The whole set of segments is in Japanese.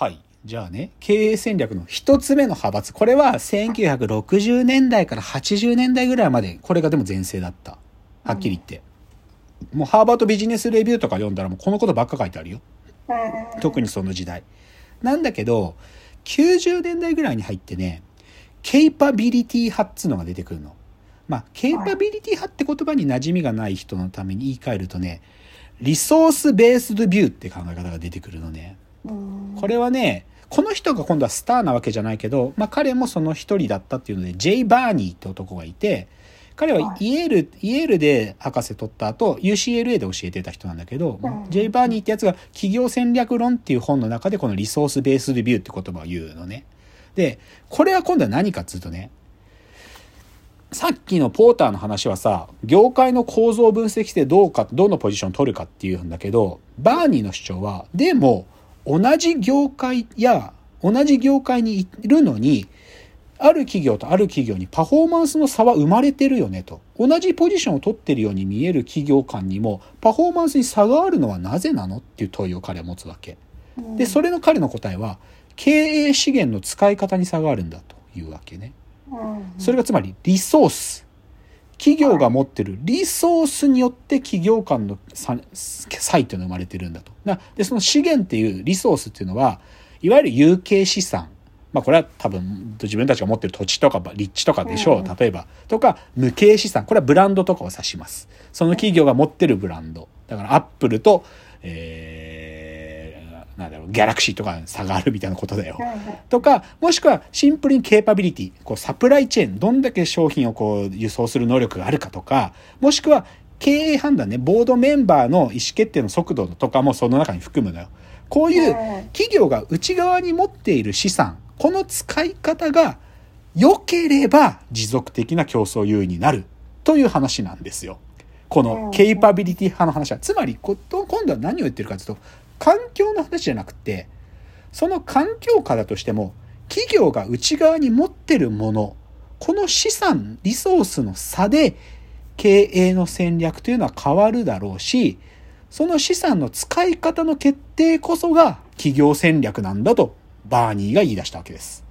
はい。じゃあね、経営戦略の一つ目の派閥。これは1960年代から80年代ぐらいまで、これがでも全盛だった。はっきり言って。もうハーバードビジネスレビューとか読んだらもうこのことばっか書いてあるよ。特にその時代。なんだけど、90年代ぐらいに入ってね、ケイパビリティ派っつうのが出てくるの。まあ、ケイパビリティ派って言葉に馴染みがない人のために言い換えるとね、リソースベースドビューって考え方が出てくるのね。これはね、この人が今度はスターなわけじゃないけど、まあ彼もその一人だったっていうので、ジェイ・バーニーって男がいて、彼はイエール、イエールで博士取った後、UCLA で教えてた人なんだけど、ジェイ・バーニーってやつが企業戦略論っていう本の中でこのリソースベースドビューって言葉を言うのね。で、これは今度は何かっつうとね、さっきのポーターの話はさ、業界の構造を分析してどうか、どのポジションを取るかっていうんだけど、バーニーの主張は、でも、同じ業界や、同じ業界にいるのに、ある企業とある企業にパフォーマンスの差は生まれてるよねと。同じポジションを取ってるように見える企業間にも、パフォーマンスに差があるのはなぜなのっていう問いを彼は持つわけ。で、それの彼の答えは、経営資源の使い方に差があるんだというわけね。それがつまりリソース。企業が持ってるリソースによって企業間の差差異っていうのが生まれてるんだと。で、その資源っていうリソースっていうのは、いわゆる有形資産。まあこれは多分自分たちが持ってる土地とか立地とかでしょう。例えば。とか、無形資産。これはブランドとかを指します。その企業が持ってるブランド。だからアップルと、えー、なんだろう、ギャラクシーとか差があるみたいなことだよ。とか、もしくはシンプルにケーパビリティ。こうサプライチェーン。どんだけ商品をこう輸送する能力があるかとか、もしくは経営判断ね、ボードメンバーの意思決定の速度とかもその中に含むのよ。こういう企業が内側に持っている資産、この使い方が良ければ持続的な競争優位になるという話なんですよ。このケイパビリティ派の話は。つまり、今度は何を言ってるかというと、環境の話じゃなくて、その環境下だとしても、企業が内側に持ってるもの、この資産、リソースの差で経営の戦略というのは変わるだろうし、その資産の使い方の決定こそが企業戦略なんだとバーニーが言い出したわけです。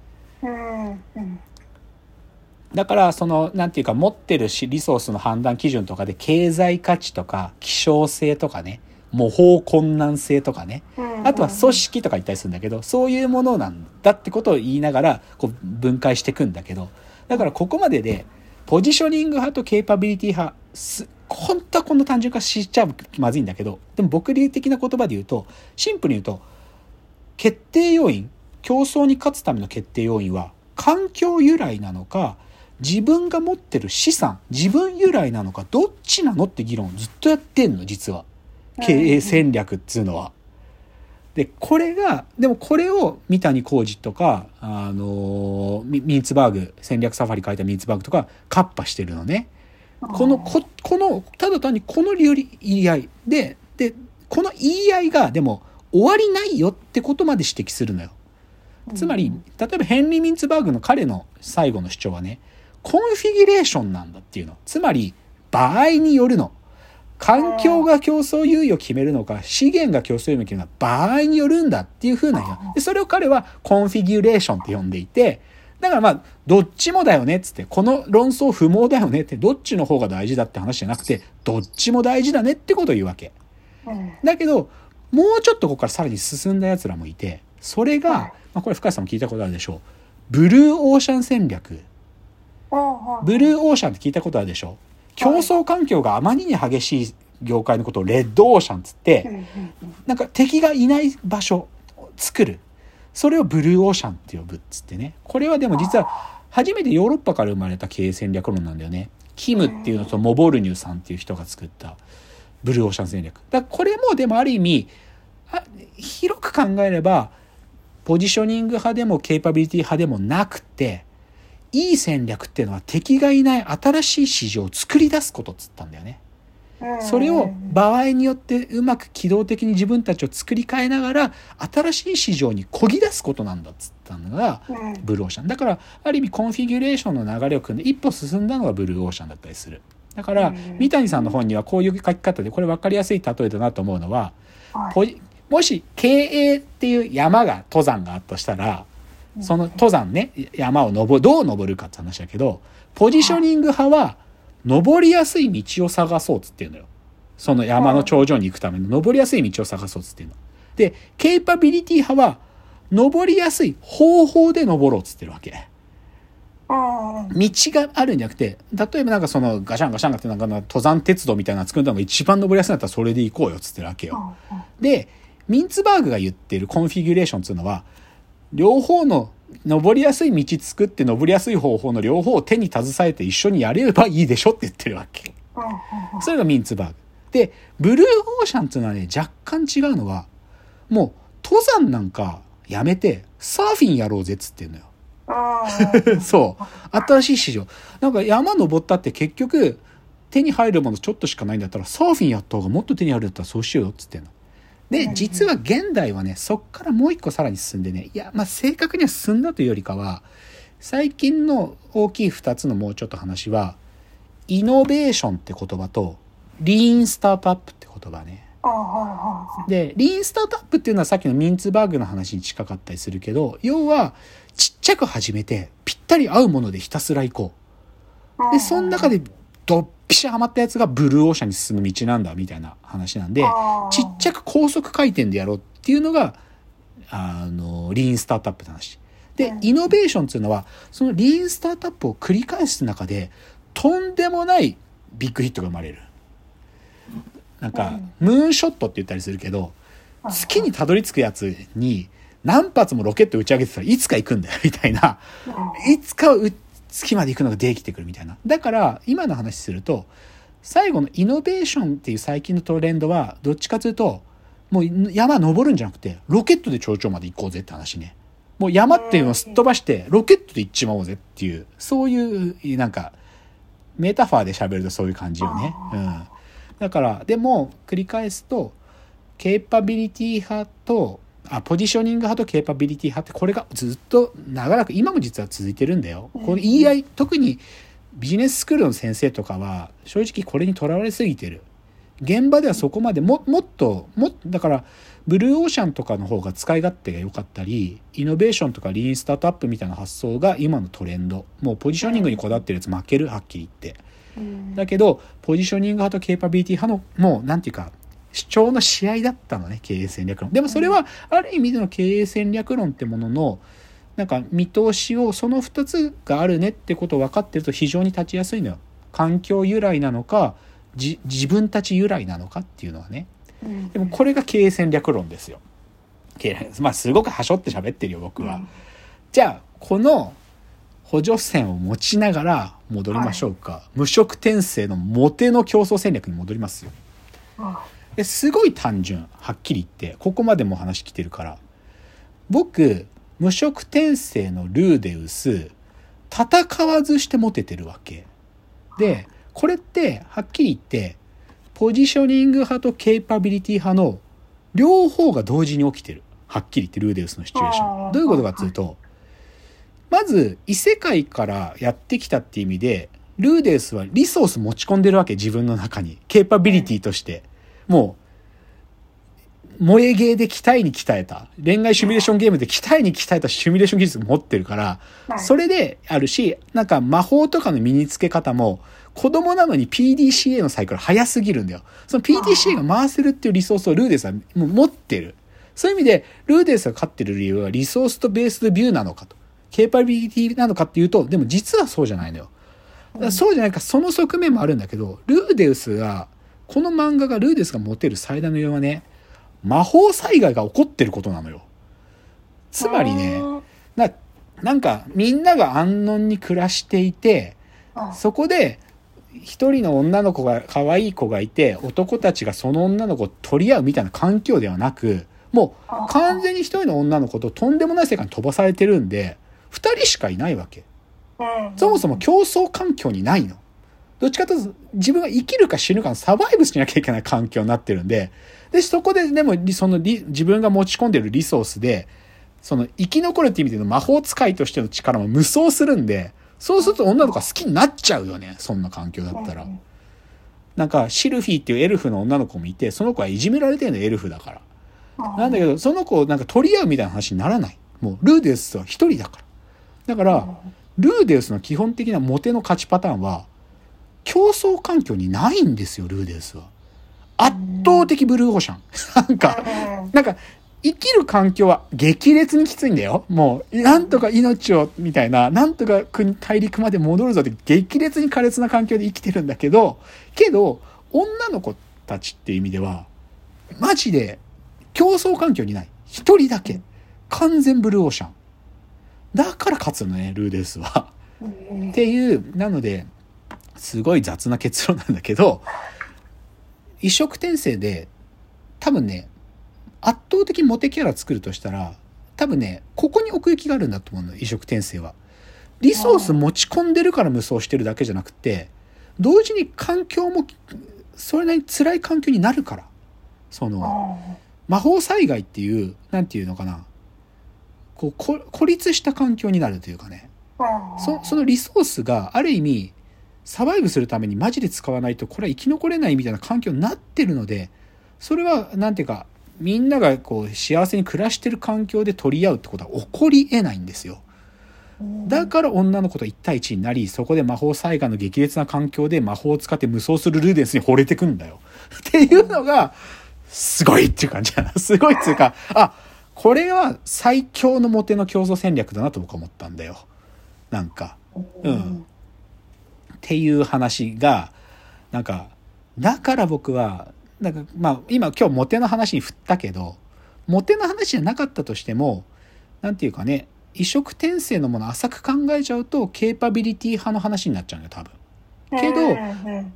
だから、その、なんていうか、持ってるし、リソースの判断基準とかで、経済価値とか、希少性とかね、模倣困難性とかね、あとは組織とか言ったりするんだけど、そういうものなんだってことを言いながら、こう、分解していくんだけど、だからここまでで、ポジショニング派とケーパビリティ派、す、本当はこの単純化しちゃまずいんだけど、でも僕流的な言葉で言うと、シンプルに言うと、決定要因、競争に勝つための決定要因は、環境由来なのか、自分が持ってる資産、自分由来なのか、どっちなのって議論をずっとやってんの、実は。経営戦略っつうのは。で、これが、でもこれを三谷浩二とか、あの、ミーツバーグ、戦略サファリ書いたミーツバーグとか、カッパしてるのね。この、こ、この、ただ単にこの言い合いで、で、この言い合いが、でも、終わりないよってことまで指摘するのよ。つまり、例えばヘンリー・ミンツバーグの彼の最後の主張はね、コンフィギュレーションなんだっていうの。つまり、場合によるの。環境が競争優位を決めるのか、資源が競争優位を決めるのか、場合によるんだっていう風なで、それを彼はコンフィギュレーションって呼んでいて、だからまあ、どっちもだよねっつって、この論争不毛だよねって、どっちの方が大事だって話じゃなくて、どっちも大事だねってことを言うわけ。だけど、もうちょっとここからさらに進んだ奴らもいて、それが、まあこれ深谷さんも聞いたことあるでしょう。ブルーオーシャン戦略。ブルーオーシャンって聞いたことあるでしょ競争環境があまりに激しい業界のことをレッドオーシャンつって、なんか敵がいない場所を作る。それをブルーオーシャンって呼ぶっつってね。これはでも実は初めてヨーロッパから生まれた経営戦略論なんだよね。キムっていうのとモボルニューさんっていう人が作ったブルーオーシャン戦略。だこれもでもある意味、あ広く考えれば、ポジショニング派でもケーパビリティ派でもなくて、いい戦略っていうのは敵がいない新しい市場を作り出すことっつったんだよね。それを場合によってうまく機動的に自分たちを作り変えながら新しい市場にこぎ出すことなんだっつったのがブルーオーシャン。だからある意味コンフィギュレーションの流れを組んで一歩進んだのがブルーオーシャンだったりする。だから三谷さんの本にはこういう書き方でこれ分かりやすい例えだなと思うのはもし、経営っていう山が、登山があったとしたら、その登山ね、山を登る、どう登るかって話だけど、ポジショニング派は、登りやすい道を探そうっつってるのよ。その山の頂上に行くための登りやすい道を探そうっつってるの。で、ケイパビリティ派は、登りやすい方法で登ろうっつってるわけ。道があるんじゃなくて、例えばなんかそのガシャンガシャンがってなんか登山鉄道みたいなの作るのが一番登りやすいんだったらそれで行こうよっつってるわけよ。で、ミンツバーグが言ってるコンフィギュレーションっていうのは、両方の登りやすい道作って登りやすい方法の両方を手に携えて一緒にやればいいでしょって言ってるわけ。それがミンツバーグ。で、ブルーオーシャンっていうのはね、若干違うのは、もう登山なんかやめてサーフィンやろうぜっつってんのよ。そう。新しい市場。なんか山登ったって結局、手に入るものちょっとしかないんだったら、サーフィンやった方がもっと手に入るんだったらそうしようよっつってんの。で、実は現代はね、そっからもう一個さらに進んでね、いや、まあ正確には進んだというよりかは、最近の大きい二つのもうちょっと話は、イノベーションって言葉と、リーンスタートアップって言葉ね。で、リーンスタートアップっていうのはさっきのミンツバーグの話に近かったりするけど、要は、ちっちゃく始めて、ぴったり合うものでひたすら行こう。で、その中で、どっぴしハマったやつがブルーオーシャンに進む道なんだ、みたいな話なんで、ちっちゃく高速回転でやろうっていうのが、あの、リーンスタートアップの話。で、イノベーションっていうのは、そのリーンスタートアップを繰り返す中で、とんでもないビッグヒットが生まれる。なんか、ムーンショットって言ったりするけど、月にたどり着くやつに、何発もロケット打ち上げてたらいつか行くんだよ、みたいな。いつか月まで行くのができてくるみたいな。だから、今の話すると、最後のイノベーションっていう最近のトレンドは、どっちかというと、もう山登るんじゃなくて、ロケットで頂上まで行こうぜって話ね。もう山っていうのをすっ飛ばして、ロケットで行っちまおうぜっていう、そういう、なんか、メタファーで喋るとそういう感じよね。うん。だから、でも、繰り返すと、ケーパビリティ派と、あ、ポジショニング派とケーパビリティ派ってこれがずっと長らく、今も実は続いてるんだよ。これ言い合い、特にビジネススクールの先生とかは、正直これにとらわれすぎてる。現場ではそこまでも、もっと、もだから、ブルーオーシャンとかの方が使い勝手が良かったり、イノベーションとかリーンスタートアップみたいな発想が今のトレンド。もうポジショニングにこだわってるやつ負ける、はっきり言って。だけど、ポジショニング派とケーパビリティ派の、もう、なんていうか、主張の試合だったのね、経営戦略論。でもそれは、ある意味での経営戦略論ってものの、なんか見通しを、その2つがあるねってことを分かってると非常に立ちやすいのよ。環境由来なのか、自分たち由来なのかっていうのはね。でもこれが経営戦略論ですよ。まあすごくはしょって喋ってるよ、僕は。じゃあ、この補助線を持ちながら戻りましょうか。はい、無色転生のモテの競争戦略に戻りますよ。ですごい単純。はっきり言って。ここまでも話来てるから。僕、無色転生のルーデウス、戦わずしてモテてるわけ。で、これって、はっきり言って、ポジショニング派とケイパビリティ派の両方が同時に起きてる。はっきり言ってルーデウスのシチュエーション。どういうことかっていうと、まず、異世界からやってきたっていう意味で、ルーデウスはリソース持ち込んでるわけ、自分の中に。ケーパビリティとして。もう、萌えゲーで鍛えに鍛えた。恋愛シミュレーションゲームで鍛えに鍛えたシミュレーション技術持ってるから、それであるし、なんか魔法とかの身につけ方も、子供なのに PDCA のサイクル早すぎるんだよ。その PDCA が回せるっていうリソースをルーデスはもう持ってる。そういう意味で、ルーデスが勝ってる理由はリソースとベースでビューなのかと。ケーパビリティなのかっていうと、でも実はそうじゃないのよ。そうじゃないか、その側面もあるんだけど、ルーデウスが、この漫画がルーデウスが持てる最大の要因はね、魔法災害が起こってることなのよ。つまりね、ななんかみんなが安穏に暮らしていて、そこで一人の女の子が、可愛い子がいて、男たちがその女の子を取り合うみたいな環境ではなく、もう完全に一人の女の子ととんでもない世界に飛ばされてるんで、二人しかいないわけ。そもそも競争環境にないの。どっちかというと自分が生きるか死ぬかのサバイブしなきゃいけない環境になってるんで、で、そこででも、その自分が持ち込んでるリソースで、その生き残るって意味での魔法使いとしての力も無双するんで、そうすると女の子が好きになっちゃうよね。そんな環境だったら。なんか、シルフィーっていうエルフの女の子もいて、その子はいじめられてるのエルフだから。なんだけど、その子をなんか取り合うみたいな話にならない。もう、ルーデウスは一人だから。だから、ルーデウスの基本的なモテの勝ちパターンは、競争環境にないんですよ、ルーデウスは。圧倒的ブルーオーシャン。なんか、なんか、生きる環境は激烈にきついんだよ。もう、なんとか命を、みたいな、なんとか国、大陸まで戻るぞって激烈に苛烈な環境で生きてるんだけど、けど、女の子たちっていう意味では、マジで競争環境にない。一人だけ。完全ブルーオーシャン。だから勝つのね、ルーデウスは。っていう、なので、すごい雑な結論なんだけど、異色転生で、多分ね、圧倒的モテキャラ作るとしたら、多分ね、ここに奥行きがあるんだと思うの、異色転生は。リソース持ち込んでるから無双してるだけじゃなくて、同時に環境も、それなりに辛い環境になるから。その、魔法災害っていう、なんていうのかな。こう、こ孤立した環境になるというかね。そそのリソースがある意味サバイブするためにマジで使わないとこれは生き残れないみたいな環境になってるのでそれは何ていうかみんながこう幸せに暮らしてる環境で取り合うってことは起こり得ないんですよ。だから女の子と1対1になりそこで魔法災害の激烈な環境で魔法を使って無双するルーデンスに惚れてくんだよ。っていうのがすごいっていう感じだな。すごいっていうかあこれは最強のモテの競争戦略だなと僕は思ったんだよ。なんか、うん。っていう話が、なんか、だから僕は、なんか、まあ、今今日モテの話に振ったけど、モテの話じゃなかったとしても、なんていうかね、異色転生のもの浅く考えちゃうと、ケーパビリティ派の話になっちゃうんだよ、多分。けど、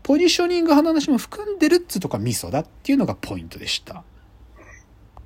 ポジショニング派の話も含んでるっつうとかミソだっていうのがポイントでした。